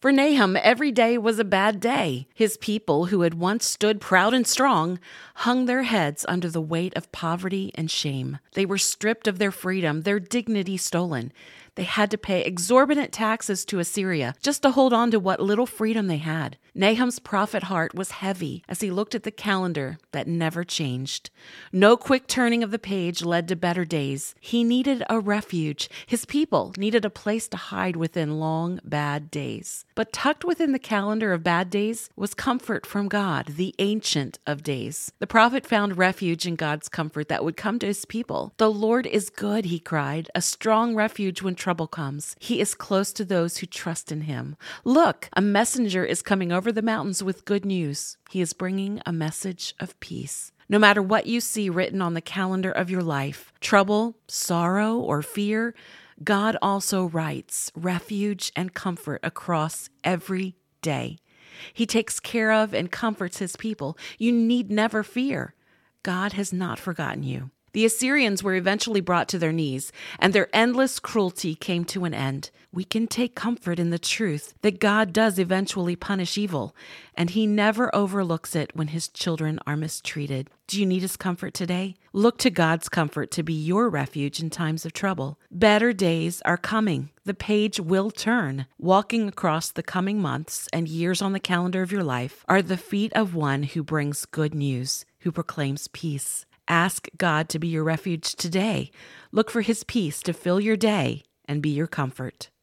For Nahum, every day was a bad day. His people, who had once stood proud and strong, hung their heads under the weight of poverty and shame. They were stripped of their freedom, their dignity stolen. They had to pay exorbitant taxes to Assyria just to hold on to what little freedom they had. Nahum's prophet heart was heavy as he looked at the calendar that never changed. No quick turning of the page led to better days. He needed a refuge. His people needed a place to hide within long, bad days. But tucked within the calendar of bad days was comfort from God, the Ancient of Days. The prophet found refuge in God's comfort that would come to his people. The Lord is good, he cried, a strong refuge when comes. He is close to those who trust in him. Look, a messenger is coming over the mountains with good news. He is bringing a message of peace. No matter what you see written on the calendar of your life trouble, sorrow, or fear God also writes refuge and comfort across every day. He takes care of and comforts his people. You need never fear. God has not forgotten you. The Assyrians were eventually brought to their knees, and their endless cruelty came to an end. We can take comfort in the truth that God does eventually punish evil, and He never overlooks it when His children are mistreated. Do you need His comfort today? Look to God's comfort to be your refuge in times of trouble. Better days are coming. The page will turn. Walking across the coming months and years on the calendar of your life are the feet of one who brings good news, who proclaims peace. Ask God to be your refuge today. Look for His peace to fill your day and be your comfort.